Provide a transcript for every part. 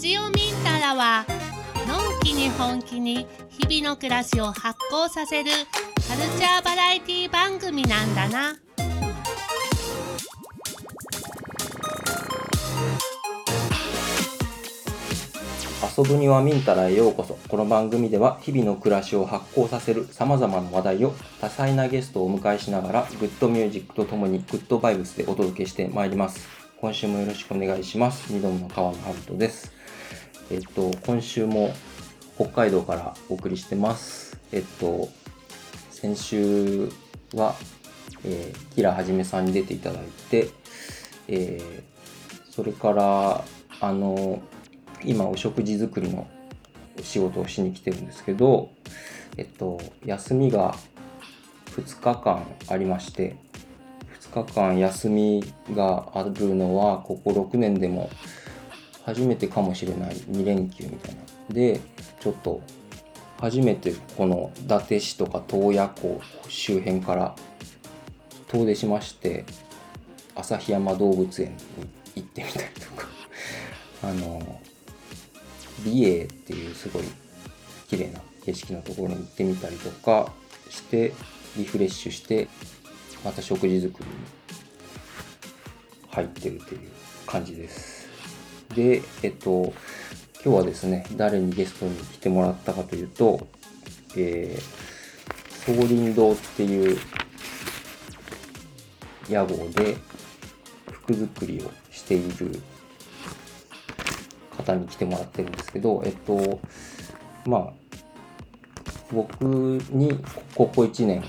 ジオミンタラはのんきに本気に日々の暮らしを発酵させるカルチャーバラエティ番組なんだな。遊ぶにはミンタラへようこそ。この番組では日々の暮らしを発酵させるさまざまな話題を多彩なゲストをお迎えしながらグッドミュージックとともにグッドバイブスでお届けしてまいります。今週もよろしくお願いします。二度の川野春人です。えっと今週も北海道からお送りしてます。えっと先週は、えー、キラはじめさんに出ていただいて、えー、それからあの今お食事作りの仕事をしに来てるんですけど、えっと、休みが2日間ありまして2日間休みがあるのはここ6年でも初めてかもしれない2連休みたいな。でちょっと初めてこの伊達市とか洞爺湖周辺から遠出しまして旭山動物園に行ってみたりとか。あの美瑛っていうすごい綺麗な景色のところに行ってみたりとかしてリフレッシュしてまた食事作りに入ってるという感じです。でえっと今日はですね誰にゲストに来てもらったかというとえー、総林堂っていう屋号で服作りをしている方に来てもらってるんですけど、えっと、まあ、僕にここ1年、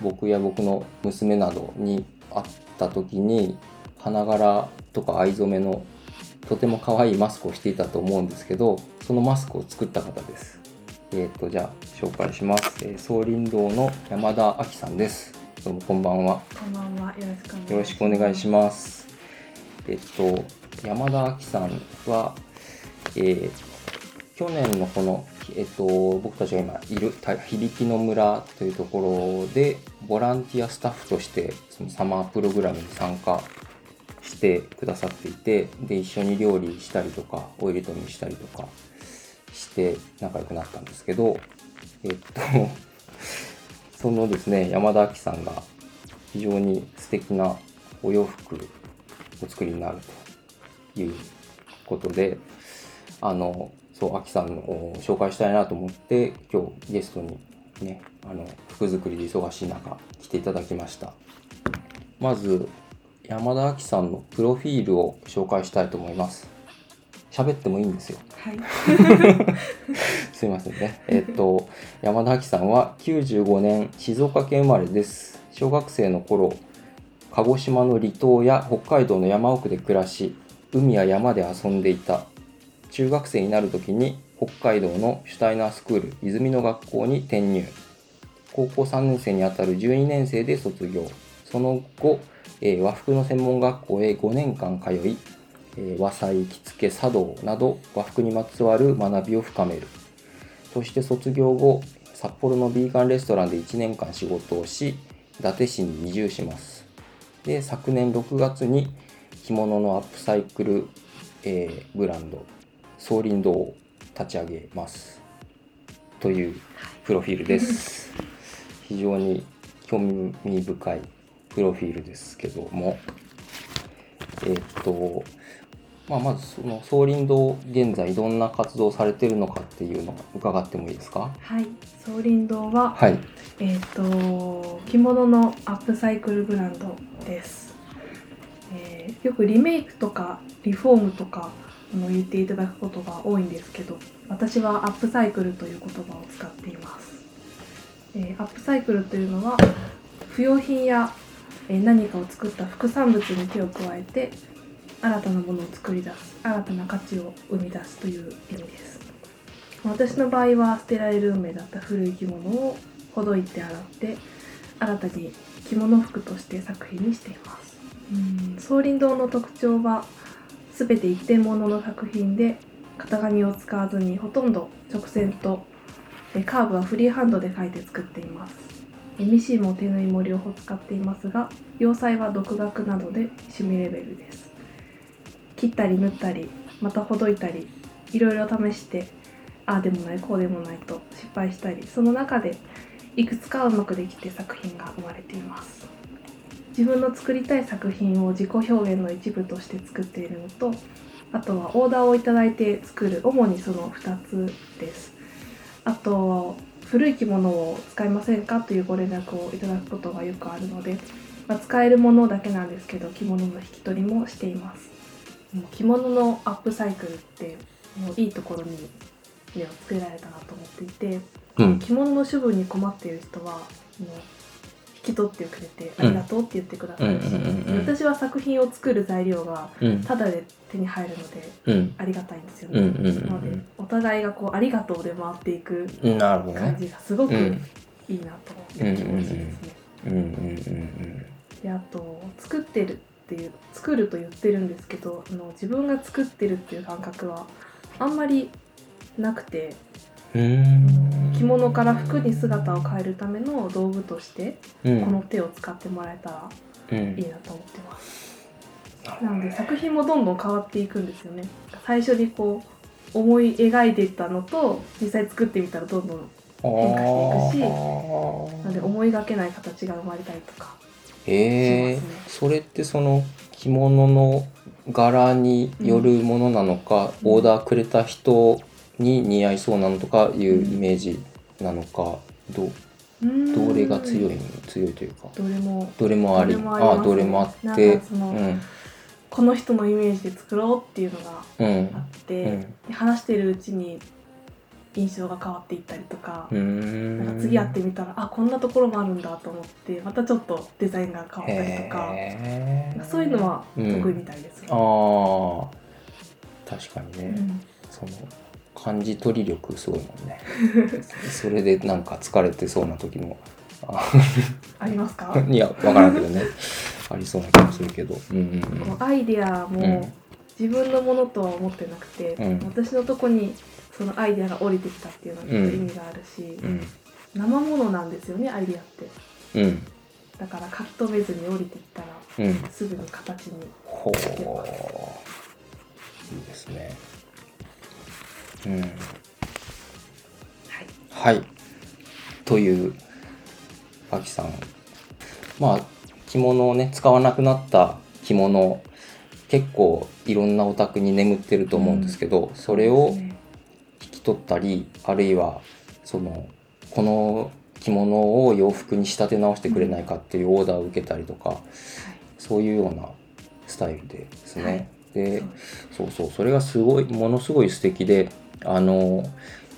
僕や僕の娘などに会った時に、花柄とか藍染めのとても可愛いマスクをしていたと思うんですけど、そのマスクを作った方です。えっ、と、じゃあ、紹介します。えー、総林堂の山田亜紀さんです。どうもこんばんは。こんばんは。よろしくお願いします。えっと、山田亜紀さんは、えー、去年のこの、えっと、僕たちが今いる響の村というところでボランティアスタッフとしてそのサマープログラムに参加してくださっていてで一緒に料理したりとかオイルトミしたりとかして仲良くなったんですけどえっと そのですね山田亜紀さんが非常に素敵なお洋服を作りになるということであのそうアキさんを紹介したいなと思って今日ゲストにねあの服作りで忙しい中来ていただきました。まず山田亜紀さんのプロフィールを紹介したいと思います。喋ってもいいんですよ。はい。すいませんね。えっと山田亜紀さんは95年静岡県生まれです。小学生の頃鹿児島の離島や北海道の山奥で暮らし海や山で遊んでいた。中学生になる時に北海道のシュタイナースクール泉の学校に転入。高校3年生にあたる12年生で卒業。その後、えー、和服の専門学校へ5年間通い、えー、和裁着付け茶道など和服にまつわる学びを深める。そして卒業後札幌のビーガンレストランで1年間仕事をし伊達市に移住します。で昨年6月に着物のアップサイクル、えー、ブランド総林堂を立ち上げます。というプロフィールです。非常に興味深いプロフィールですけども。えー、っとまあ、まずその総林堂現在どんな活動されてるのかっていうのを伺ってもいいですか？はい。総林堂は、はい、えっ、と着物のアップサイクルブランドです、えー、よくリメイクとかリフォームとかの言っていただくことが多いんですけど私はアップサイクルという言葉を使っています、えー、アップサイクルというのは不要品や何かを作った副産物に手を加えて新たなものを作り出す新たな価値を生み出すという意味です。私の場合は捨てられる運命だった古い着物をほどいて洗って新たに着物服として作品にしています。うん。総林堂の特徴は全て一点物の作品で型紙を使わずにほとんど直線とカーブはフリーハンドで描いて作っていますミシンも手縫いも両方使っていますが洋裁は独学などで趣味レベルです。切ったり縫ったりまたほどいたりいろいろ試してああでもないこうでもないと失敗したりその中でいくつかうまくできて作品が生まれています。自分の作りたい作品を自己表現の一部として作っているのとあとはオーダーをいただいて作る主にその2つです。あと古い着物を使いませんかというご連絡をいただくことがよくあるので、まあ、使えるものだけなんですけど着物の引き取りもしています。もう着物のアップサイクルってもういいところに目をつけられたなと思っていてうん。着物の処分に困っている人はもう引き取ってくれてありがとうって言ってくださるし、私は作品を作る材料がうん。タダで手に入るのでうん。ありがたいんですよね。なのでお互いがこうありがとうで回っていく感ね。じがすごくうん。いいなと思って気持ちいいですね。うんうんうん。であと作ってるっていう作ると言ってるんですけどあの自分が作ってるっていう感覚はあんまりなくて着物から服に姿を変えるための道具としてうん。この手を使ってもらえたらうん。いいなと思ってます。なので作品もどんどん変わっていくんですよね。最初にこう思い描いていったのと実際作ってみたらどんどん変化していくしなので思いがけない形が生まれたりとかへえそれってその着物の柄によるものなのか、うん。オーダーくれた人に似合いそうなのとかいうイメージなのか、どどれが強い強いというか。どれもどれもあり。どれもあどれもあって。この人のイメージで作ろうっていうのがうんあって、うん。で話してるうちに印象が変わっていったりとか,、なんか次会ってみたらあこんなところもあるんだと思ってまたちょっとデザインが変わったりとかへー。そういうのは得うん意みたいですね。ああ確かにね、うん。その感じ取り力すごいもんね。それでなんか疲れてそうな時も。あ ありますか？いや分からんけどね。ありそうな気もするけど。うんうんこうアイデアもうん。自分のものとは思ってなくて、うん。私のとこにそのアイデアが降りてきたっていうのはちょっと意味があるし、うん。生ものなんですよねアイデアって。うん。だから書き留めずに降りてきたらうん。すぐに形に。ほう。いいですねうん。はい。はい。というあきさん。まあ着物をね使わなくなった着物結構いろんなお宅に眠ってると思うんですけど、それをそうですね。引き取ったりあるいはそのこの着物を洋服に仕立て直してくれないかっていうオーダーを受けたりとか、そういうようなスタイルですね。でそうそう。それがすごいものすごい素敵であの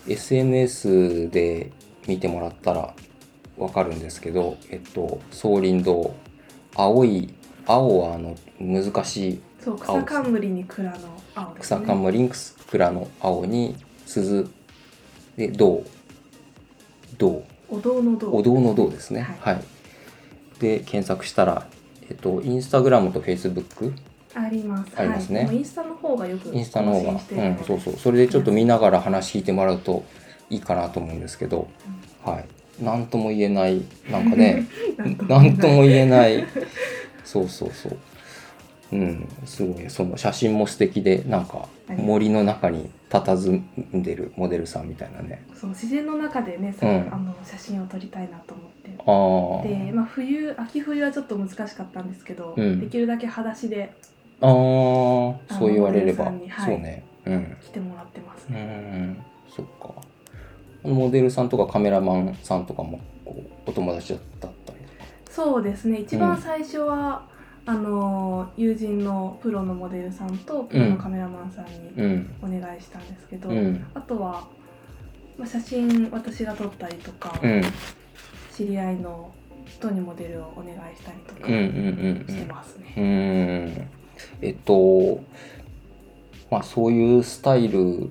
SNS で見てもらったらわかるんですけど、えっと、総林堂青い青はあの難しいそう草冠に蔵の青ですね。草冠リンクス蔵の青に鈴で銅銅お堂の堂。お堂の銅ですね。ははい、で検索したらえっとインスタグラムとフェイスブックあります。ありますね。はい、インスタの方がよくインスタの方が、うん、そうそう。それでちょっと見ながら話聞いてもらうといいかなと思うんですけど、はい。何とも言えないなんかね。何 とも言えない。そうそうそう。うん。すごい。その写真も素敵でなんか森の中に佇んでるモデルさんみたいなね。そう自然の中でね、さうん。あの写真を撮りたいなと思って。で、まあ、冬秋冬はちょっと難しかったんですけど、うん。できるだけ裸足であーそう言われれば、はい。そうね。うん。来てもらってますうね、んそっか。モデルさんとかカメラマンさんとかもこうお友達だったりそうですね。一番最初は、あの友人のプロのモデルさんとプロのカメラマンさんにうん。お願いしたんですけど、うん。あとは、まあ、写真私が撮ったりとか、うん。知り合いの人にモデルをお願いしたりとかうんうんうんうしてんますね。うーんえっとまあそういうスタイル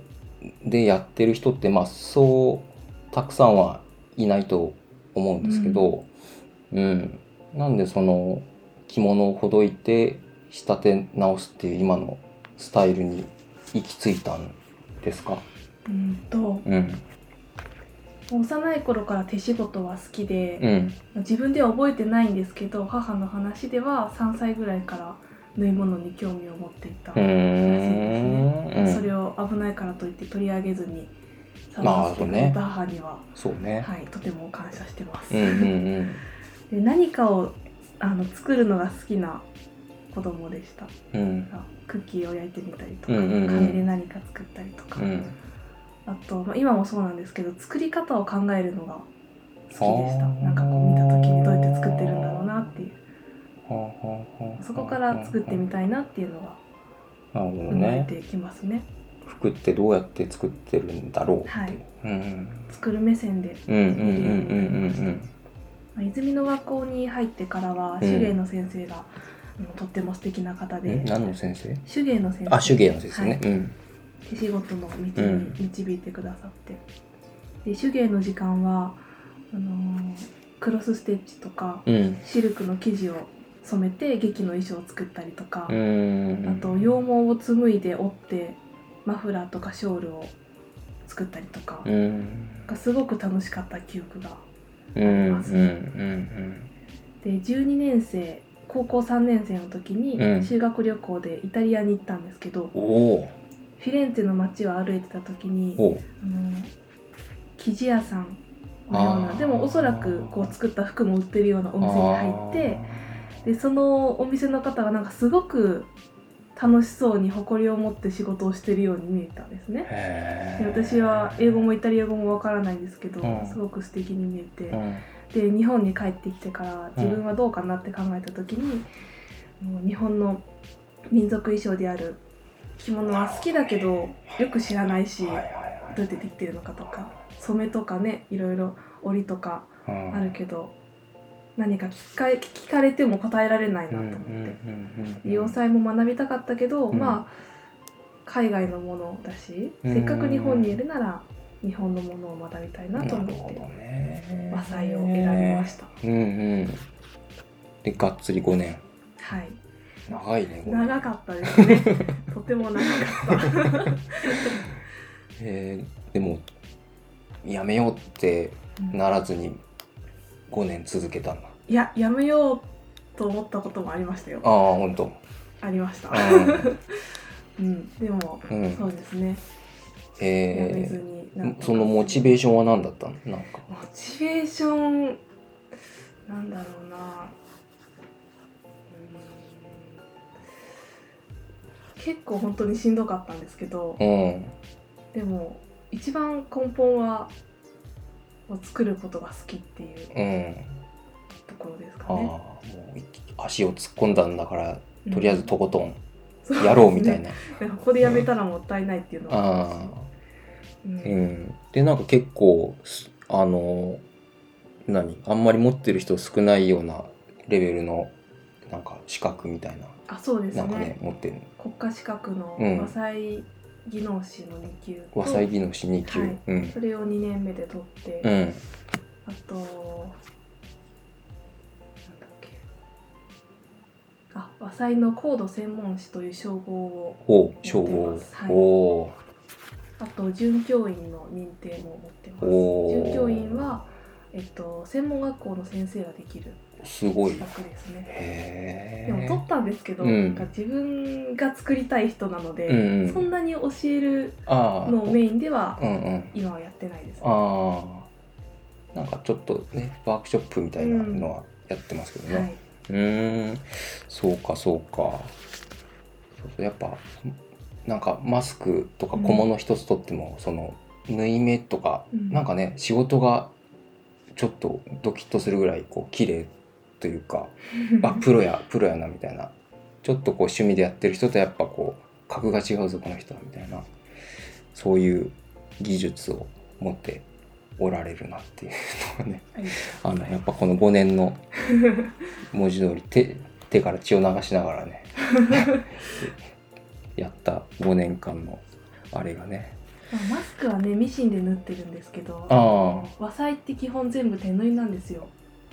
でやってる人ってまあそうたくさんはいないと思うんですけど、うん。なんでその着物をほどいて仕立て直すっていう今のスタイルに行き着いたんですか？うんとうん。幼い頃から手仕事は好きで、うん。自分では覚えてないんですけど母の話では3歳ぐらいから縫い物に興味を持っていたうーんう危ないからといって取り上げずにまあ触らせてくれた母には、そうね、はい、とても感謝してます。うんうんうん。で何かをあの作るのが好きな子供でした。うん。クッキーを焼いてみたりとか、うんうんうん。紙で何か作ったりとか、うん。あと、まあ、今もそうなんですけど作り方を考えるのが好きでした。なんかこう見た時にどうやって作ってるんだろうなっていうそこから作ってみたいなっていうのが生まれてきますね服ってどうやって作ってるんだろうって、はいうん作る目線で、うんうんうんうん、泉の学校に入ってからは手芸の先生が、あのとっても素敵な方で何の先生手芸の先生あ手芸の先生ね、はいうん手仕事の道に導いてくださって、で手芸の時間はあのークロスステッチとかうんシルクの生地を染めて劇の衣装を作ったりとか、うん。あと羊毛を紡いで織ってマフラーとかショールを作ったりとかすごく楽しかった記憶がうんうんうんで12年生高校3年生の時にうん。修学旅行でイタリアに行ったんですけど、フィレンツェの街を歩いてた時にあの生地屋さんのようなでもおそらくこう作った服も売ってるようなお店に入ってでそのお店の方がなんかすごく楽しそうに誇りを持って仕事をしてるように見えたんですね。へで私は英語もイタリア語もわからないんですけど、うん。すごく素敵に見えて、うん。で日本に帰ってきてから自分はどうかなって考えた時に、もう日本の民族衣装である着物は好きだけどよく知らないし、どうやってできてるのかとか染めとかねいろいろ織りとかはいあるけど、何か聞か聞かれても答えられないなとうん思って、うんうん。洋裁も学びたかったけど、うん。まあ海外のものだし、うん。せっかく日本にいるなら日本のものを学びたいなと思って和裁を選びました。うんうん。でがっつり5年。はい。長いね5年。長かったですね。とても長かった。えーでもやめようってならずに5年続けたんだいややめようと思ったこともありましたよ。ああ本当。ありました。あ うん。でも、うん。そうですね。ーやめずえーそのモチベーションは何だったの？なんか。モチベーションなんだろうな。うん。結構本当にしんどかったんですけど。うん。でも一番根本はを作ることが好きっていううん。ところですかね。もう足を突っ込んだんだからうん。とりあえずとことんやろうみたいな、ですねここでやめたらもったいないっていうのがああ。うん。うん、でなんか結構すあの何あんまり持ってる人少ないようなレベルのなんか資格みたいな。あそうですなんかねね持ってる国家資格のうん。和裁技能士の2級。と、和裁技能士2級、はい。うん。それを2年目で取って、うん。あとなんだっけ。あ和裁の高度専門士という称号をお称号、持ってます。はい。おあと准教員の認定も持ってます。准教員は、えっと、専門学校の先生ができるすごい。ですね。へえでも取ったんですけど、うん。なんか自分が作りたい人なので、うんうん。そんなに教えるのをメインではうんうん。今はやってないです、ね。ああなんかちょっとねワークショップみたいなのはやってますけどね、はい、うーん。そうかそうか。そうそう。やっぱなんかマスクとか小物一つとっても、その縫い目とか、うん。なんかね仕事がちょっとドキッとするぐらいこう綺麗というかあプロやプロやなみたいな。ちょっとこう趣味でやってる人とやっぱこう格が違うぞこの人はみたいな。そういう技術を持っておられるなっていうのがね。はい。あのやっぱこの5年の文字通り手手から血を流しながらね やった5年間のあれがね。まあマスクはねミシンで縫ってるんですけどあ。和裁って基本全部手縫いなんですよ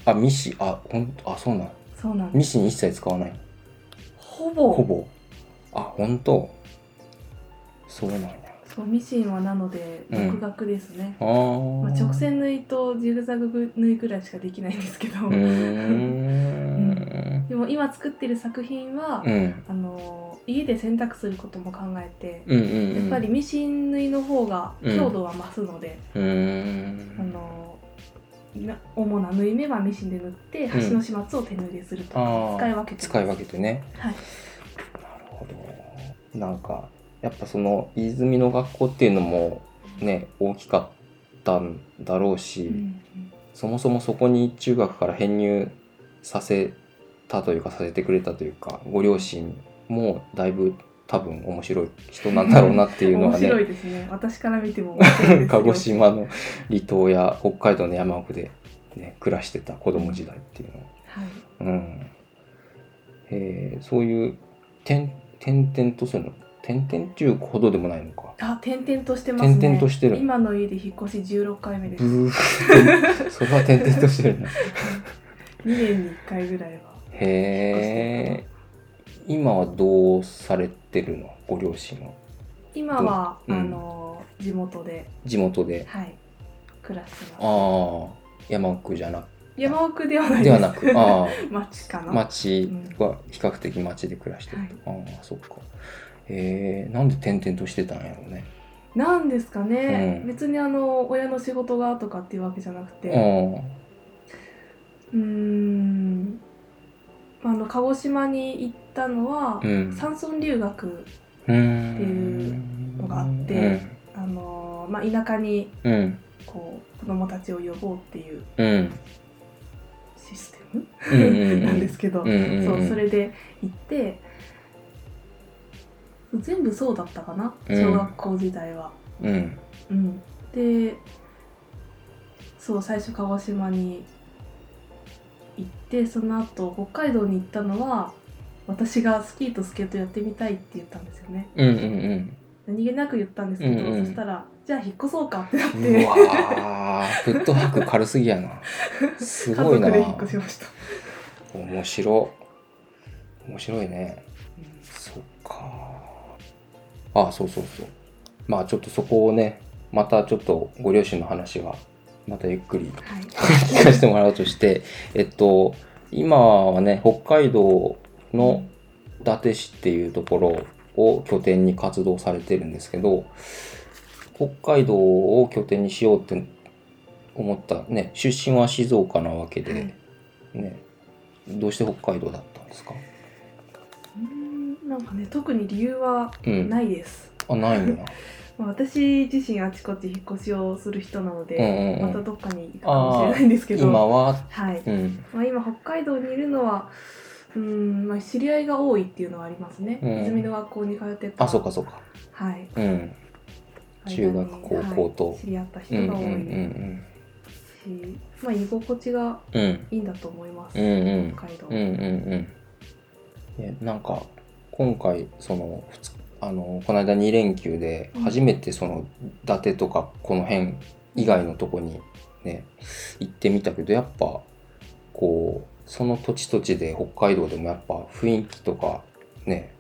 あミシあほんあそうなん。そうなんです。ミシン一切使わない。ほぼ。ほぼ。あ本当そうなんや。そうミシンはなのでうん。独学ですね、あー。まあ、直線縫いとジグザグ縫いぐらいしかできないんですけど、うーん。でも今作ってる作品は、うん。あの家で洗濯することも考えて、うんうんうん。やっぱりミシン縫いの方がうん強度は増すので、うーん。あのな主な縫い目はミシンで縫って端の始末を手縫いでするとか、あー。使い分けて使い分けてね。はい、なるほど。なんかやっぱその飯泉の学校っていうのもね大きかったんだろうし、うん。そもそもそこに中学から編入させたというかさせてくれたというかご両親もだいぶ多分面白い人なんだろうなっていうのはね。面白いですね。私から見ても 鹿児島の離島や北海道の山奥で、ね、暮らしてた子供時代っていうのは。はい。うん。えーそういう点点々とするの？点々っていうほどでもないのか。あ転々としてますね。転々としてる。今の家で引っ越し16回目です。それは点々としてるな。2年に1回ぐらいはへえ今はどうされてるの？ご両親は。今は、う？ん。あの地元で。地元で。はい。暮らしてます。ああ山奥じゃな山奥ではないではなくああ。町かな、町は比較的町で暮らしてると、ああそっか。へえなんで転々としてたんやろうね。なんですかね、うん。別にあの親の仕事がとかっていうわけじゃなくて。あ。うーんあの鹿児島に行ったのは、あうん。山村留学っていうのがあってあの、まあ、田舎にこう子供たちを呼ぼうっていううん。システム、なんですけど、そうそれで行って全部そうだったかなうん。小学校時代は。うん。うん、でそう最初鹿児島に行ってその後北海道に行ったのは私がスキーとスケートやってみたいって言ったんですよね。うんうん何気なく言ったんですけど、うんうん。そしたらじゃあ引っ越そうかってなっうんて。うわーフットワーク軽すぎやな。す家ごいな。引っ越しました、面白面白いね。そっか。あそうそうそう。まあちょっとそこをねまたちょっとご両親の話はまたゆっくりはい。聞かせてもらうとしてえっと今はね北海道の伊達市っていうところを拠点に活動されてるんですけど北海道を拠点にしようって思ったね出身は静岡なわけで、はい。ねどうして北海道だったんですか？うーんなんかね特に理由はうん。ないです、あないんだ。まあ、私自身あちこち引っ越しをする人なので、またどっかに行くかもしれないんですけど。今は？はい、うん。まあ、今北海道にいるのはうん、まあ、知り合いが多いっていうのはありますね、うん。泉の学校に通ってた。あそうかそうか。はい。うん。中学高校と。はい知り合った人が多いし、うんまあ居心地がいいんだと思います、北海道、うんうんうん。ねなんか今回そのふつあのこの間2連休でうん。初めてその伊達とかこの辺以外のとこにね行ってみたけどやっぱこうその土地土地で北海道でもやっぱ雰囲気とかね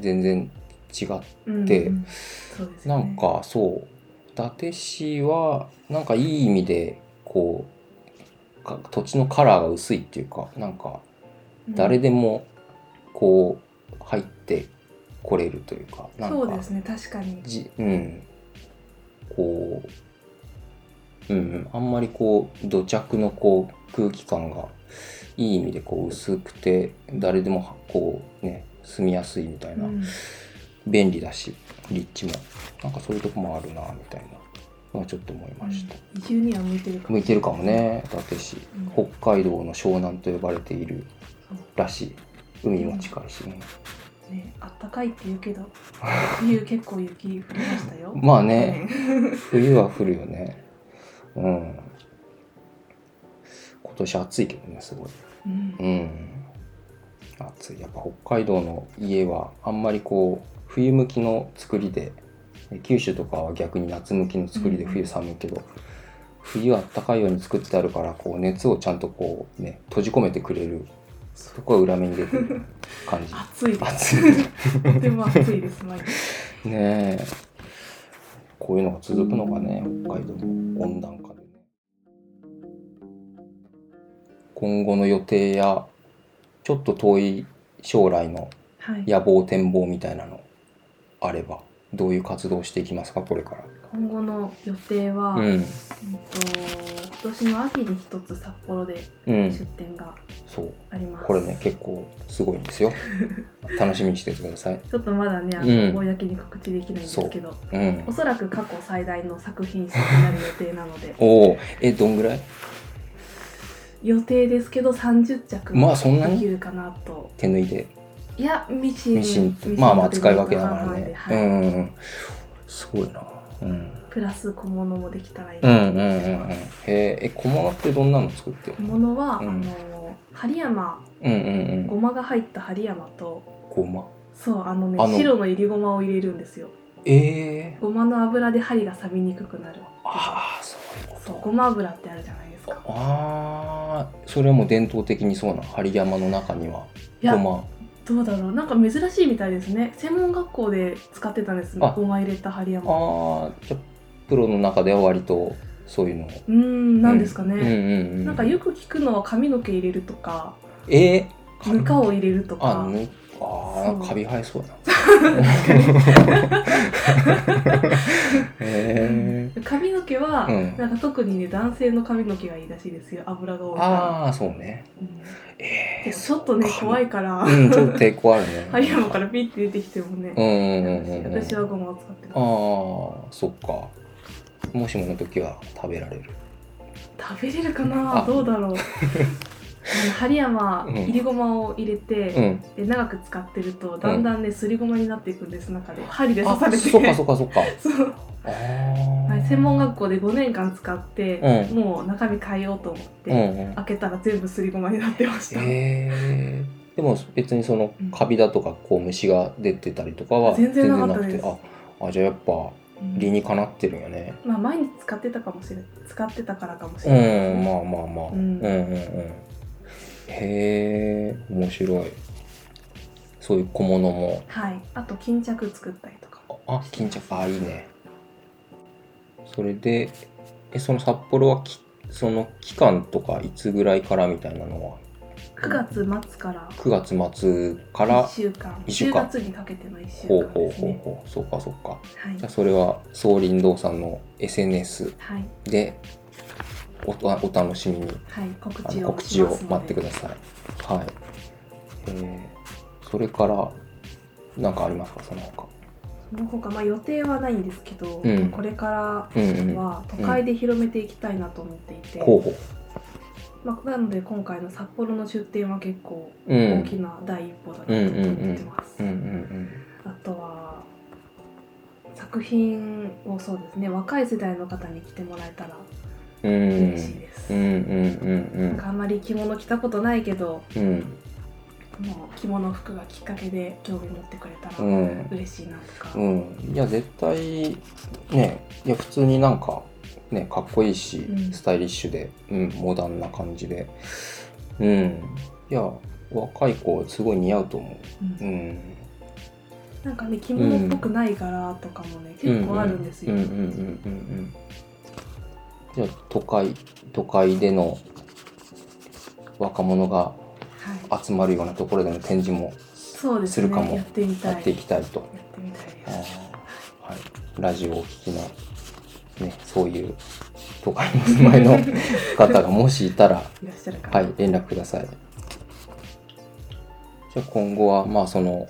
全然違っうんでうん。そうですよね。なんかそう伊達市はなんかいい意味でこうか土地のカラーが薄いっていうかなんか誰でもこう入ってこれるというかなんかそうですね確かに。じうん。こううんうん。あんまりこう土着のこう空気感がいい意味でこう薄くて誰でもはこうね住みやすいみたいな、うん。便利だし立地も。なんかそういうとこもあるなみたいなのはちょっと思いました、移住には向いてるかも。向いてるかもね伊達市うん。北海道の湘南と呼ばれているらしい。海も近いしね、ねあったかいって言うけど冬結構雪降りましたよ。まあねうん。冬は降るよね。うん。今年暑いけどねすごい。うん。うん。暑い。やっぱ北海道の家はあんまりこう冬向きの作りでえ九州とかは逆に夏向きの作りでうん。冬寒いけど、冬あったかいように作ってあるからこう熱をちゃんとこうね閉じ込めてくれるそこは裏目に出てる感じ。暑い。暑い。とても暑いです毎日。ねえ。こういうのが続くのがね北海道の温暖化でね。今後の予定やちょっと遠い将来のはい、野望展望みたいなのあればどういう活動をしていきますかこれから。今後の予定は、うん。うんと今年の秋に一つ札幌でうん。出店があります。これね結構すごいんですよ。楽しみにしててください。ちょっとまだね、あうの、ん公に告知できないんですけど、う。ん。おそらく過去最大の作品数になる予定なので、おおえどんぐらい？予定ですけど30着まあそんなに？できるかなと。手抜いでいや、ミシン。ミシンまあまあ使い分けだからね、はい。うんうん。すごいな。うんプラス小物もできたらいいな。んと思ってます。小物ってどんなの作ってる小物は、うん。あの針山。うんうんうん。ごまが入った針山とごま。そうあのね白の入りごまを入れるんですよ。ええごまの油で針が錆びにくくなる。ああそういうそうことごま油ってあるじゃないですか。ああそれはもう伝統的にそうな針山の中には。ごま。どうだろう。なんか珍しいみたいですね。専門学校で使ってたんです。あ。ごま入れた針山。うああじゃあプロの中では割とそういうの。をーんなんですかね、うんうんうん、なんかよく聞くのは髪の毛入れるとか。え？ー、ぬかを入れるとか。あぬあカビ生えそうやな。へえ髪の毛は、うん。なんか特にね男性の髪の毛がいいらしいですよ。油が多いから、ああそうね。うん。えでちょっとね髪怖いから、えうんちょっと抵抗あるね。針山からピッて出てきてもね、うんうんうんうん。私はごまを使ってます。ああそっかもしもの時は食べられる。食べれるかな？あ。どうだろう。針山うん。入りごまを入れて、うん。で長く使ってるとだんだんねすりごまになっていくんです。中で。針で刺あされて。そっかそっかそっか。そう。専門学校で5年間使って、うん。もう中身変えようと思って、うんうん。開けたら全部すりごまになってました、えー、でも別にそのうん。カビだとかこう虫が出てたりとかは全然なかったです。ああじゃあやっぱうん理にかなってるんよね。まあ毎日使ってたかもしれない使ってたからかもしうれない。ですね、んまあまあまあ、うん。うんうんうん。へえ面白い。そういう小物も。はい。あと巾着作ったりとかもあ巾着。あいいね。それでえその札幌はきその期間とかいつぐらいからみたいなのは？9月末から。9月末から1週間。一週間。10月にかけての1週ほうほうほう間ですねほう。そうかそうか。はい。じゃあそれは総林堂さんの SNS はい。でおお楽しみに。はい告あ知告知を待ってください。はい。えー、それから何かありますか？その他。その他まあ予定はないんですけど、うん。これからうんうん。は都会で広めていきたいなと思っていて、候補。まあ、なので今回の札幌の出店は結構うん。大きな第一歩だなと思ってます、うんうんあとは作品をそうですね若い世代の方に来てもらえたらうん。うん。嬉しいです、あんまり着物着たことないけどうん。うん。もう着物服がきっかけで興味持ってくれたらうん嬉しいなとか、うん。いや、絶対、ね、いや、普通になんか、ね、かっこいいし、うん。スタイリッシュで、うん、モダンな感じで。うん。いや、若い子、すごい似合うと思う。ん。う。うん。なんかね着物っぽくない柄とかもね、結構あるんですよ、うんうんうんうんうん。じゃあ都会都会での若者がはい。集まるようなところでの展示もそうですするかも。ねやってみたい。やっていきたいと、はい、ラジオをお聞きの、ね、そういう都会にお住まいの方がもしいたら、いらっしゃるかなはい、連絡ください。じゃあ今後はまあその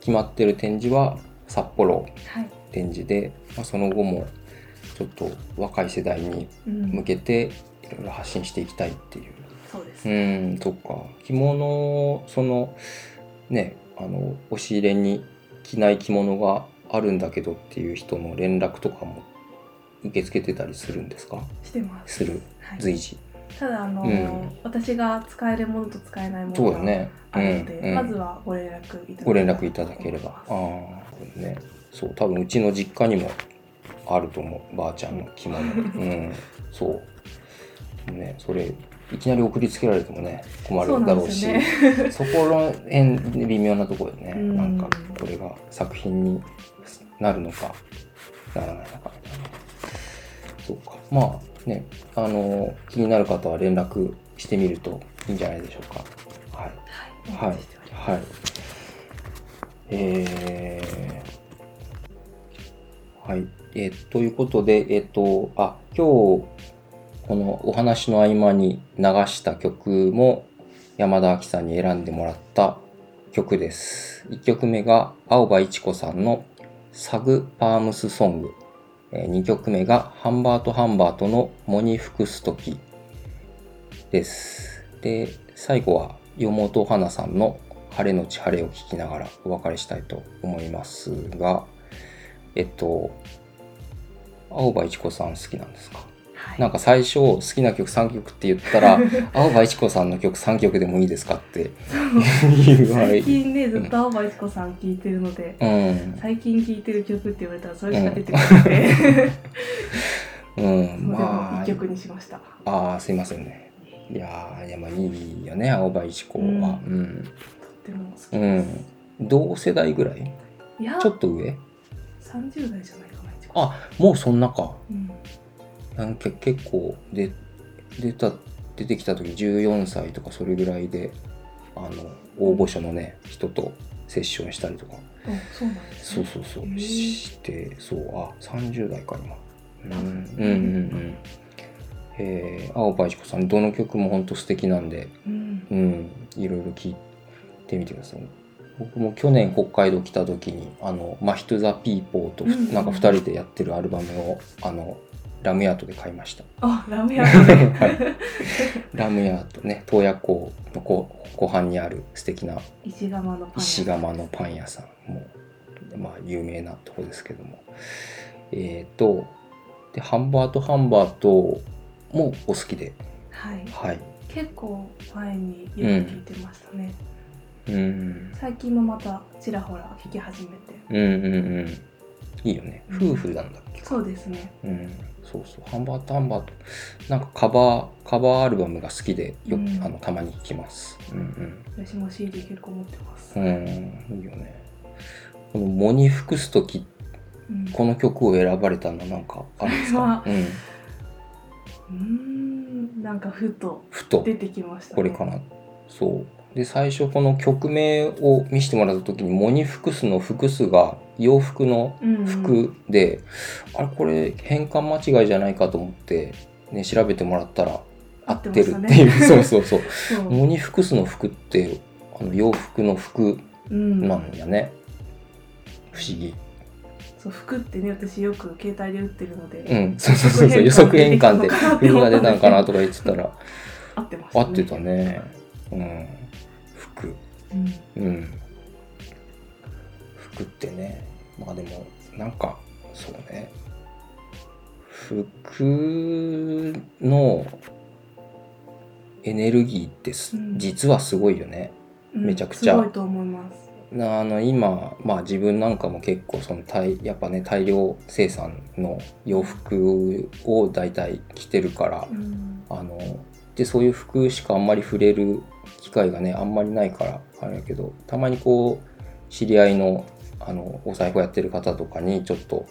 決まってる展示は札幌はい、展示で、まあ、その後もちょっと若い世代にうん向けていろいろ発信していきたいっていう。そうですう、ん、そっか。着物、その、ね、あの、押し入れに着ない着物があるんだけどっていう人の連絡とかも受け付けてたりするんですか？してます、する？はい、随時。ただあの、うん私が使えるものと使えないものが。あるので、うんうんまずはご連絡いただければご連絡いただければ。ああ、これね。そう、多分うちの実家にもあると思う。ばあちゃんの着物。うん、そう。ね、それ、いきなり送りつけられてもね、困るだろうし。そねそこの辺微妙なところでね、うんなんかこれが作品になるのかならないのかみたいな。そうか。まあね、あの気になる方は連絡してみるといいんじゃないでしょうか。はい。はい、おはい。えー、はい。えーということで、えっ、と、あ、今日、このお話の合間に流した曲も山田明さんに選んでもらった曲です。1曲目が青葉一子さんのサグパームスソング。2曲目がハンバートハンバートのモニフクストキです。で、最後は山本花さんの晴れのち晴れを聞きながらお別れしたいと思いますが、えっと、青葉一子さん好きなんですか？はい。なんか最初好きな曲3曲って言ったら 青葉一子さんの曲3曲でもいいですかって。言われ最近ねずっと青葉一子さん聴いてるので、うん。最近聴いてる曲って言われたらそれしか出てこなくて、うん。それもまあ一曲にしました。ああすいませんね。いやーいやまあいいよね青葉一子は。うん、とっても好きうでん。す、同世代ぐらい？いや。ちょっと上？30代じゃないかなあもうそんなか。うんなんか結構で出た出てきた時14歳とかそれぐらいであの大御所のね人とセッションしたりとか。あそうなんですね。そうそうそう。してそうあ30代か今。うんうんうんうん。えー。青葉一子さんどの曲も本当素敵なんで。うん。うん。いろいろ聞いてみてください。僕も去年北海道来た時にあの「マヒトゥ・ザ・ピーポー」とふうんうん。なんか2人でやってるアルバムをあのラムヤートで買いました。あラーメン屋さんで、はい。ラムヤートね洞爺湖の後後半にある素敵な石窯のパン屋石窯のパン屋さんもまあ有名なとこですけども。えっ、とでハンバートハンバートもお好きで。はい。はい。結構前によく聞いてましたね、うん。最近もまたちらほら聞き始めて。うんうんうん。いいよね。うん。夫婦なんだっけ？そうですね。うんそうそう。ハンバートハンバートなんかカバーカバーアルバムが好きでよく、うん。あのたまに聴きます。うん私も CD 結構持ってます、うんうんいいよね。この「藻に服す時うん。この曲を選ばれたのなんかあるんですか、うん、うーんなんかふとふと。出てきましたね。これかな。そうで最初この曲名を見せてもらった時に「モニフクス」の「複数が洋服のうん。うん服で、あれこれ変換間違いじゃないかと思って、ね、調べてもらったら合ってるっていう、そうそうそう。そう、モニフクスの服ってあの洋服の服うん。なんやね、不思議。そう服ってね私よく携帯で売ってるので、うん。そうそうそうそう。予測変換で服が出たのかなとか言ってたら。合ってましたね。合ってたね。うん。服うん。うん。服ってねまあでもなんかそうね。服のエネルギーってす、うん。実はすごいよね。うん。めちゃくちゃ。すごいと思います。なあの今まあ自分なんかも結構その大やっぱね大量生産の洋服を大体着てるから、うん。あのでそういう服しかあんまり触れる機会がねあんまりないからあれやけどたまにこう知り合いのあのお財布やってる方とかにちょっと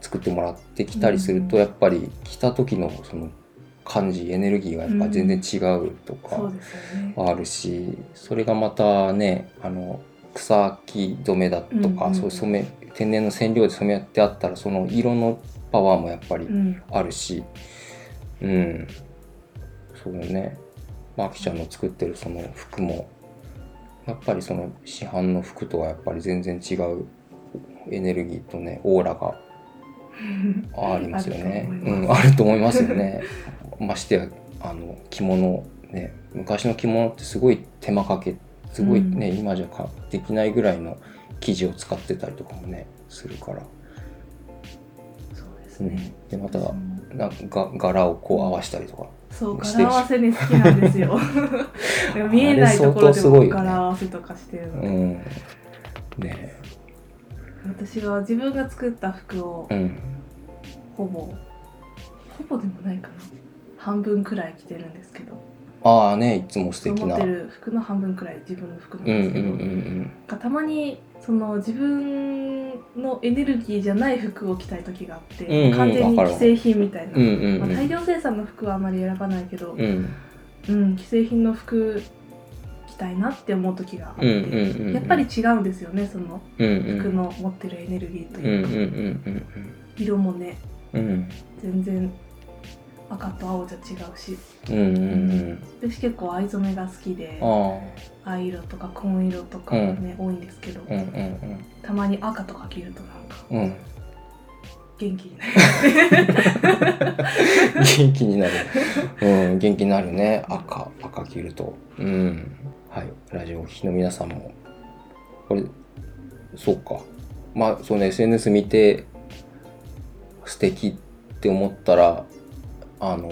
作ってもらってきたりすると、うんやっぱり着た時のその感じエネルギーがやっぱ全然違うとかそうですよね。あるし、それがまたねあの草木染めだとか、うんうんそういう染め天然の染料で染めてあったらその色のパワーもやっぱりうん。あるし、うん、そうね、マキちゃんの作ってるその服も、やっぱりその市販の服とはやっぱり全然違うエネルギーとね、オーラがありますよね。うん、あると思いますよね。ましてや、あの、着物、ね、昔の着物ってすごい手間かけ、すごいね、うん今じゃかできないぐらいの生地を使ってたりとかもね、するから。そうですねうん、で、また、なんか柄をこう合わしたりとか。そう柄合わせね好きなんですよ 見えないところでも柄合わせとかしてるので、うん。ね私は自分が作った服をえ。うん。ほぼほぼでもないかな半分くらい着てるんですけどああね、いつも素敵な。持ってうんる服の半分くらい自分の服なんうんうですけど、んなんかたまにその自分のエネルギーじゃない服を着たい時があって、うんうん完全に既製品みたいな、うん。うんうんまあ、うん。大量生産の服はあまり選ばないけど、うん。うん、既製品の服着きたいなって思う時があっうんて、うんうんやっぱり違うんですよねそのうんうん服の持ってるエネルギーとうんうんいうか、うん色もねうんうん全然赤と青じゃ違うし。うんうんうん。私結構藍染めが好きで藍色とか紺色とかがね、多いんですけど、うんうんたまに赤とか着るとなんかうん。うん元気になる。元気になる。うん元気になるね。赤赤着ると。うん。はい。ラジオを聴きの皆さんも。これそうか。まあその SNS 見て素敵って思ったらあの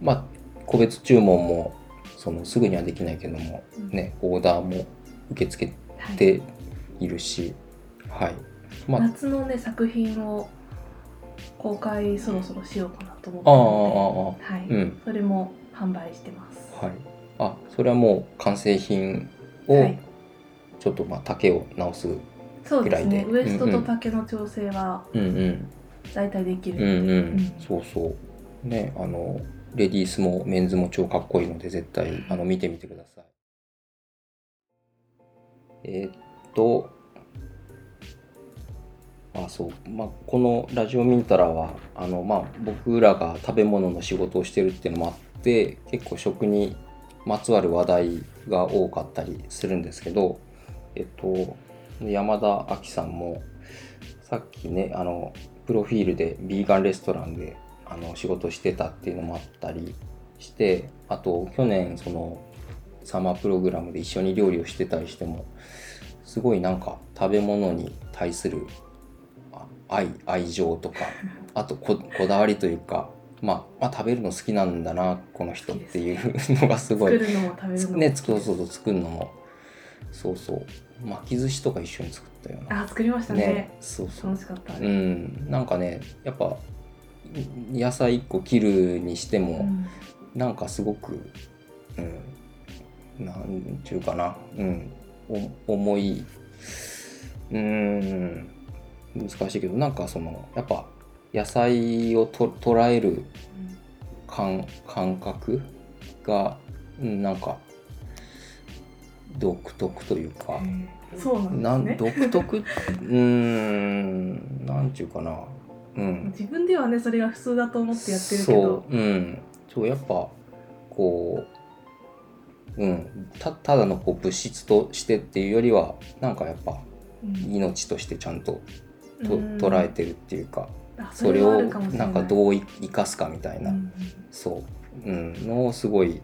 まあ個別注文もそのすぐにはできないけどもねオーダーも受け付けはい。ているしはい。まあ夏のね作品を公開そろそろしようかなと思ってああはい。うん。それも販売してます。はい。あそれはもう完成品をはい。ちょっとまあ丈を直す、そうですね。ぐらいで。ウエストと丈の調整はうんうん。大体できる。うんうん、うん。そうそうねあのレディースもメンズも超かっこいいので絶対あの見てみてください。えーっとあそう。まあこのラジオミンタラはあのまあ僕らが食べ物の仕事をしてるっていうのもあって結構食にまつわる話題が多かったりするんですけどえっと山田亜紀さんもさっきねあのプロフィールでビーガンレストランであの仕事してたっていうのもあったりしてあと去年そのサマープログラムで一緒に料理をしてたりしてもすごいなんか食べ物に対するあ愛愛情とか あとここだわりというか、まあ、まあ食べるの好きなんだなこの人っていうのがすごい作るのも食べるのも。ねそうそうそう作るのもそうそう巻き寿司とか一緒に作ったようなあ作りましたね。そうそう楽しかった。うん、なんかねやっぱ野菜1個切るにしても、うん。なんかすごく、うん、なんちゅうかな、うん、お重い。うん。難しいけどなんかそのやっぱ野菜をと捉える感感覚がうんなんか独特というか。うん。そうななんね。独特？うーん。なんちゅうかなうん。自分ではねそれが普通だと思ってやってるけど。そ、ううん。そうやっぱこううん。たただのこう物質としてっていうよりはなんかやっぱうん。命としてちゃんととうん。捉えてるっていうかあそれをなんかどうい生かすかみたいな、うん。そう、うん、のをすごい、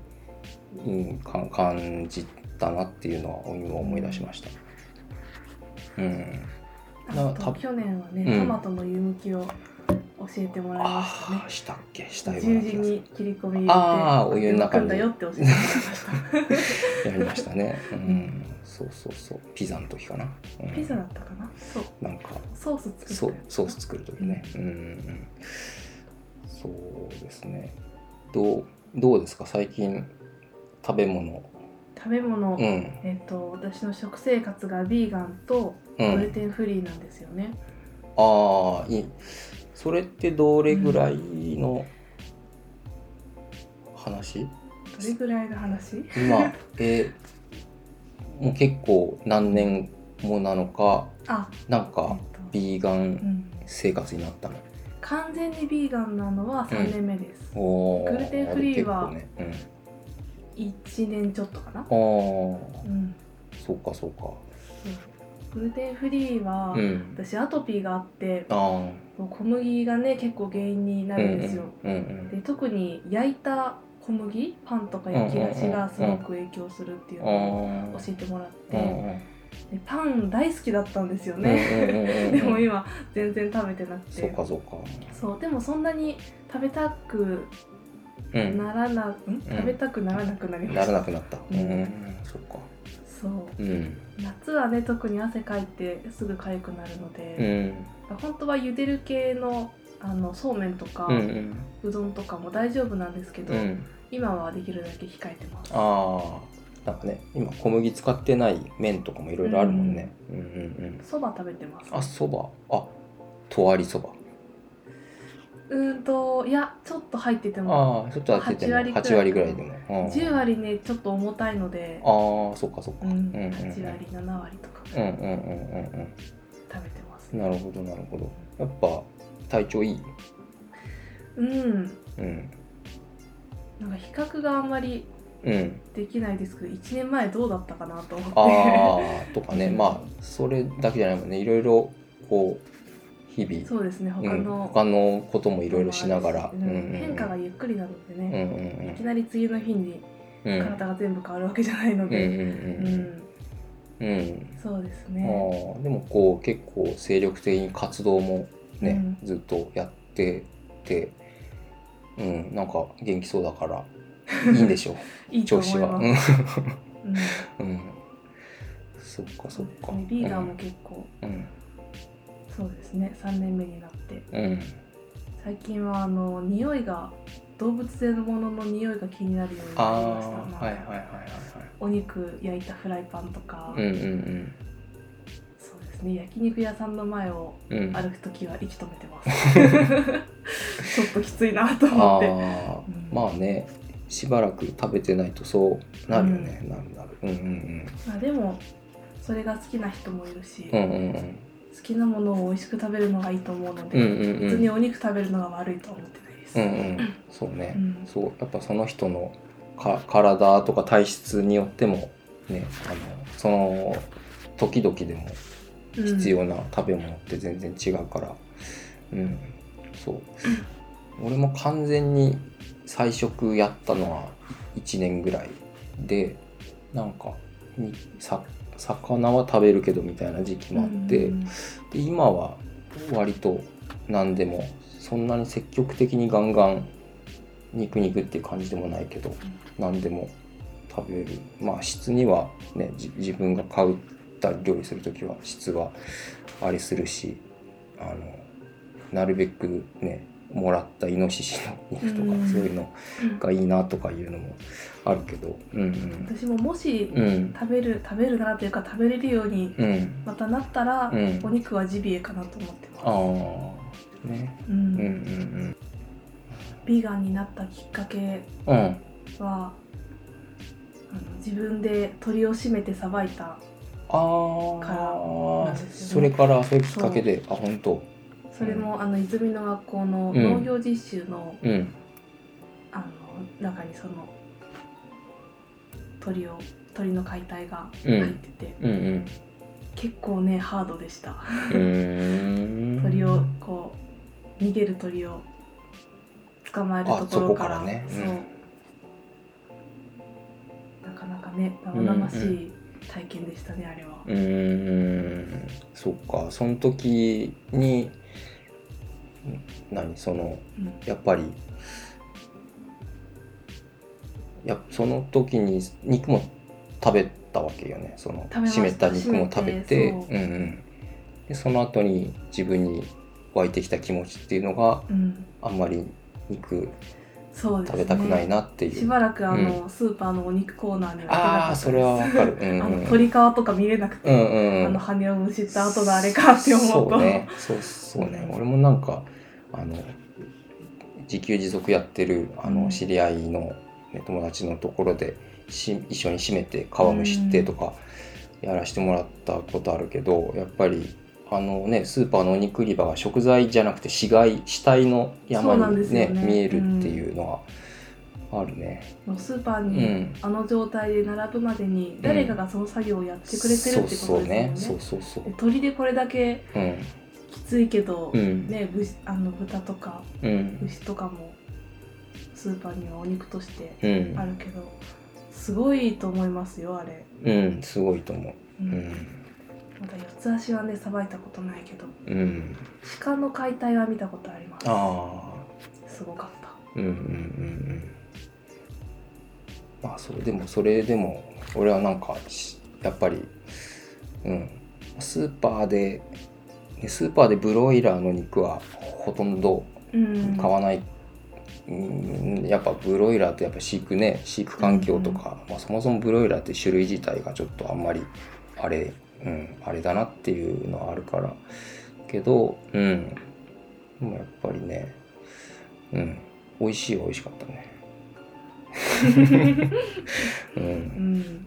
うん、か感じたなっていうのは今思い出しました。うんあと去年はね、うん。トマトの湯むきを教えてもらいましたね。ああしたっけ？したよう十なに切り込み入れてあーお湯の中に。だよって教えてもらいました。やりましたね。うん。そうそうそう。ピザの時かな、うん。ピザだったかな？そう。なんかソース作ったそうよソース作る時ね。うんうん。そうですね。どうどうですか？最近食べ物。食べ物、うん。えっと私の食生活がビーガンとうん。グルテンフリーなんですよね、ああいい。それってどれぐらいの話、どれぐらいの話？今えーもう結構何年もなのかあえっなんかと。ビーガンうん。生活になったの、完全にビーガンなのは3年目です、おーグルテンフリーはあれ結構ね。1年ちょっとかな、うん、あうん、あそうかそうかグルテンフリーは、うん。私アトピーがあって小麦がね結構原因になるんですよ、うんうんで特に焼いた小麦パンとか焼き菓子がすごく影響するっていううんのをあ教えてもらって、でパン大好きだったんですようんね、でも今全然食べてなくて。そうかそうか。そうでもそんなに食べたくうん。ならな、ん、食べたくならなくなりました、ならなくなった。うん。そっかそう。うん。夏はね特に汗かいてすぐ痒くなるのうで、ん。本当は茹でる系のあのそうめんとか、うんうん。うどんとかも大丈夫なんですけど、うん。今はできるだけ控えてます。ああなんかね今小麦使ってない麺とかもいろいろあるもんね。うんうんうん。そば食べてます。あそば。あとわりそばうーんといやちょっと入っててもああちょっと当てても8割くらい8割ぐらいでも、うん10割ねちょっと重たいので。ああそっかそっか、うん、うんうん8割7割とか。うんうんうんうん。食べてます。うんなるほどなるほど。やっぱ体調いい？うん。うん。なんか比較があんまりうん。できないですけど1年前どうだったかなと思って。ああとかね。まあそれだけじゃないもんね。いろいろこう日々。そうですね他うん、の、他のこともいろいろしながら、うん変化がゆっくりなのでうんね、いきなり次の日にうん。うん体が全部変わるわけじゃないのうんで、うんうん。うん。うん。そうですあね。ーでもこう結構精力的に活動もね、うん。ずっとやっててうんなんか元気そうだから いいんでしょう。いいと調子は。うん。うん、うん、そっかそっか。ねリーダーも結構、うんそうですね。3年目になって。うん。最近はあの匂いが動物性のものの匂いが気になるようにあなりました。あなんかはいはいはいはいお肉焼いたフライパンとか、はいうんうん。そうですね。焼肉屋さんの前をうん。うん歩くときは息止めてます。ちょっときついなと思って。ああうん。まあね。しばらく食べてないとそうなるよね、なるなる。うんうんまあでもそれが好きな人もいるし、うんうんうんうん好きなものを美味しく食べるのがいいと思うので、うんうんうん。別にお肉食べるのが悪いとは思ってないです、うんうん。そうね、うん。そう。やっぱその人のか体とか体質によってもねあのその時々でも必要な食べ物って全然違うから。うん、そう。俺も完全に菜食やったのは1年ぐらいでなんかにさ魚は食べるけどみたいな時期もあって、うん。で今は割と何でもそんなに積極的にガンガン肉肉っていう感じでもないけど何でも食べる。まあ質にはねじ自分が買ったり料理する時は質はありするしあのなるべくねもらったイノシシの肉とかうん。そういうのがいいなとかいうのもあるけどうん私ももしうん。うん食べる食べるなというか食べれるようにうん。またなったら、うん。お肉はジビエかなと思ってあまあね。す、うんうんうん。ビーガンになったきっかけうん。うんはあの自分で鳥を締めてさばいたあからね。それからそういうきっかけであ本当それも、あの泉の学校のうん。農業実習の,、うん。あの中にその鳥を鳥の解体が入ってて、うんうん。結構ねハードでした。鳥をこう逃げる鳥を捕まえるところからねうんそう。なかなかね生々しい体験でしたね、あれは。うーん。そっか。その時に何？そのうん。やっぱりやその時に肉も食べたわけよね。その食べました。締めた肉も食べて。そう。うんうん、でその後に自分に湧いてきた気持ちっていうのがうん、あんまり肉そうね。食べたくないなっていう、しばらくあの、スーパーのお肉コーナーにはああそれはわかる、うんうん、あの鶏皮とか見れなくて、うんうん。あの羽をむしった後のあれかって思うと。そうね。そうそうね。俺もなんかあの自給自足やってるあうん。の知り合いの、ね、友達のところでし一緒に締めて皮むしってとかやらせてもらったことあるけどやっぱりあのねスーパーのお肉売り場が食材じゃなくて死骸死体の山そうなんですにねよね。見えるっていうのはあるね。スーパーうにん。あの状態で並ぶまでに誰かがその作業をやってくれてるってことですそうよね。そうそうそう。で鳥でこれだけうんきついけど、うん。ねぶあの豚とかうん。牛とかもスーパーにはお肉としてうん。あるけどすごいと思いますよあれ、うんすごいと思う。ううん。んまだ四つ足はねさばいたことないけどうん。鹿の解体は見たことあります。ああすごかった。うんうんうんうん。まあそれでもそれでも俺はなんかしやっぱりうん。スーパーでねスーパーでブロイラーの肉はほとんどうん。買わない、うん、やっぱブロイラーってやっぱ飼育ね飼育環境とか、まあ、そもそもブロイラーって種類自体がちょっとあんまりあれ、うん、あれだなっていうのはあるから。けどうん。でもやっぱりね美味しいは美味しかったね。うん。うん。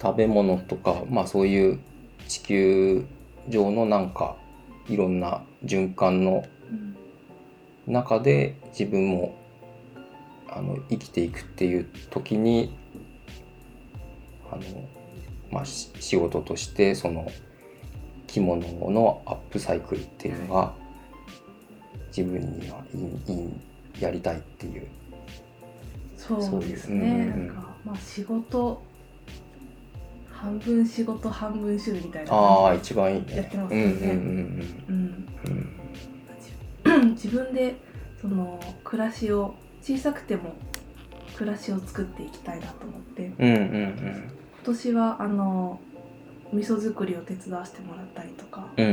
食べ物とかまあそういう地球上のなんかいろんな循環のうん中で自分もあの生きていくっていう時にあの、まあ、し仕事としてその着物のアップサイクルっていうのが自分にはいいいいやりたいっていう。そうですね。うん。なんかまあ仕事半分仕事半分趣味みたいなああ一番いいね。やってますね。うんうんうんうん自分でその暮らしを小さくても暮らしを作っていきたいなと思って。うんうんうん。今年はあの味噌作りを手伝わせてもらったりとか、うんうん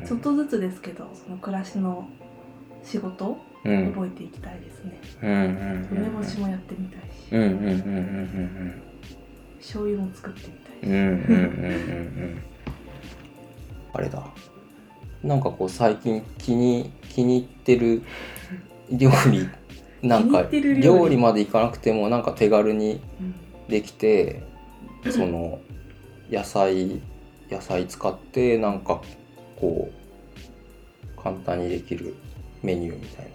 うんちょっとずつですけどその暮らしの仕事をうん。覚えていきたいですね、うんうんうん梅干しもやってみたいし、うんうんうんうんうん醤油も作ってみたい。し、うんうんうんうんうんあれだ。なんかこう最近気に気に入ってる料理 なんか料理。までいかなくてもなんか手軽にうん。できてその野菜野菜使ってなんかこう簡単にできるメニューみたい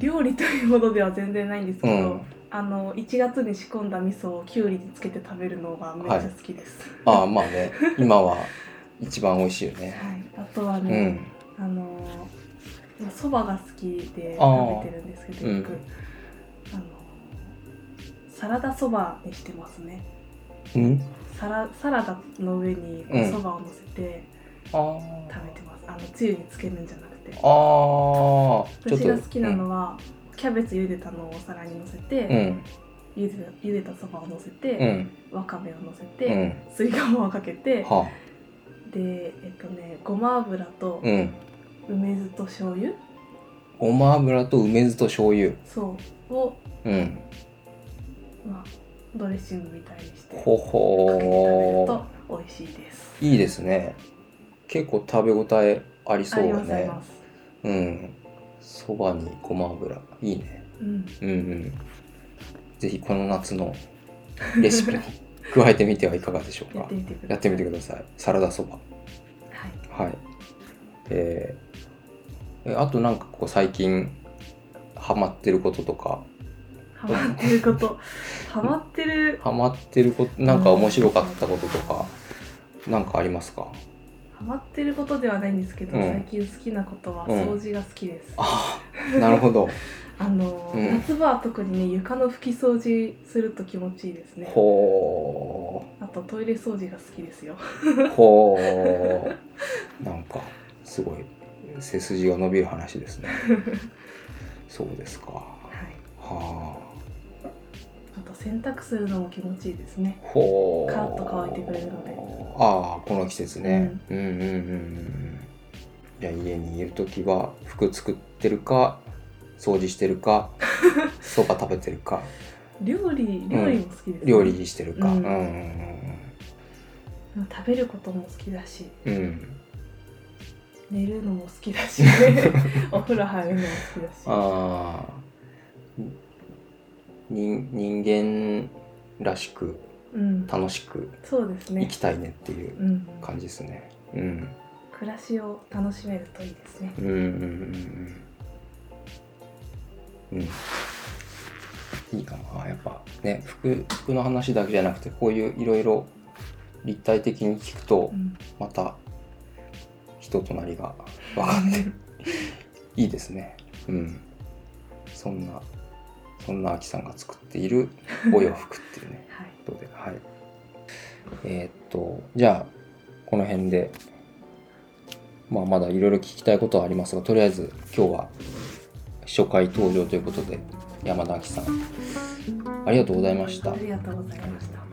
料理というほどでは全然ないんですけど、うんあの1月に仕込んだ味噌をきゅうりにつけて食べるのがめっちゃ好きです、なああまあね。今は一番美味しいよね。はい、あとはうね、ん。あの今そばが好きで食べてるんですけどうん。よく、あのサラダそばにしてますね。うん？サラサラダの上にうん。そばを乗せて食べてます、あのつゆにつけるんじゃなくて。あー。ちょっと私が好きなのは、キャベツ茹でたのをお皿に乗せて、うん。茹でた茹でたそばを乗せうて、ん。わかめを乗せうて、ん。すりごまをかけてはでえっとねごま油とあうん。梅酢と醤油。ごま油と梅酢と醤油。そう。を、うん。まあ、ドレッシングみたいにしてほかけて食べるほと美味しいです。ーいいですね。結構食べ応えありそありうだねますあります。うんそばにごま油。いいね。うん。うんうん。ぜひこの夏のレシピに 加えてみてはいかがでしょうか。やってみてください。サラダそば。はい。はい。えーえあとなんかこう最近ハマってることとか。ハマってること。ハマってる。ハマってることなんか面白かったこととかなんかありますか？ハマってることではないんですけど、うん。最近好きなことはうん。掃除が好きです、ああなるほど。あの、うん。夏場は特にね床の拭き掃除すると気持ちいいですね。ほあとトイレ掃除が好きですよ。うほう。なんかすごい背筋が伸びる話ですね。そうですか。はい。はあと洗濯するのも気持ちいいですね。あほう。カラッと乾いてくれるので。ああこの季節ね、うん、うんうんうんじゃあ家にいる時は服作ってるか掃除してるか そば食べてるか。料理料理も好きです、ね。料理してるか、ううんん、うん食べることも好きだし。うん。うん寝るのも好きだし お風呂入るのも好きだし。ああ人人間らしくうん楽しく生きたいねっていううん感じですね。うん、暮らしを楽しめるといいですねうん、うん、うん、うん。うん。いいかな、やっぱね、服、服の話だけじゃなくて、こういういろいろ立体的に聞くとう、んまた人となりが分かって いいですね。うん。そんな、そんなあきさんが作っているお洋服っていうね。はいことで、はい。えーっと、じゃあ、この辺で、まあ、まだいろいろ聞きたいことはありますが、とりあえず今日は初回登場ということで、山田明さん、ありがとうございました。ありがとうございましたありがとうございました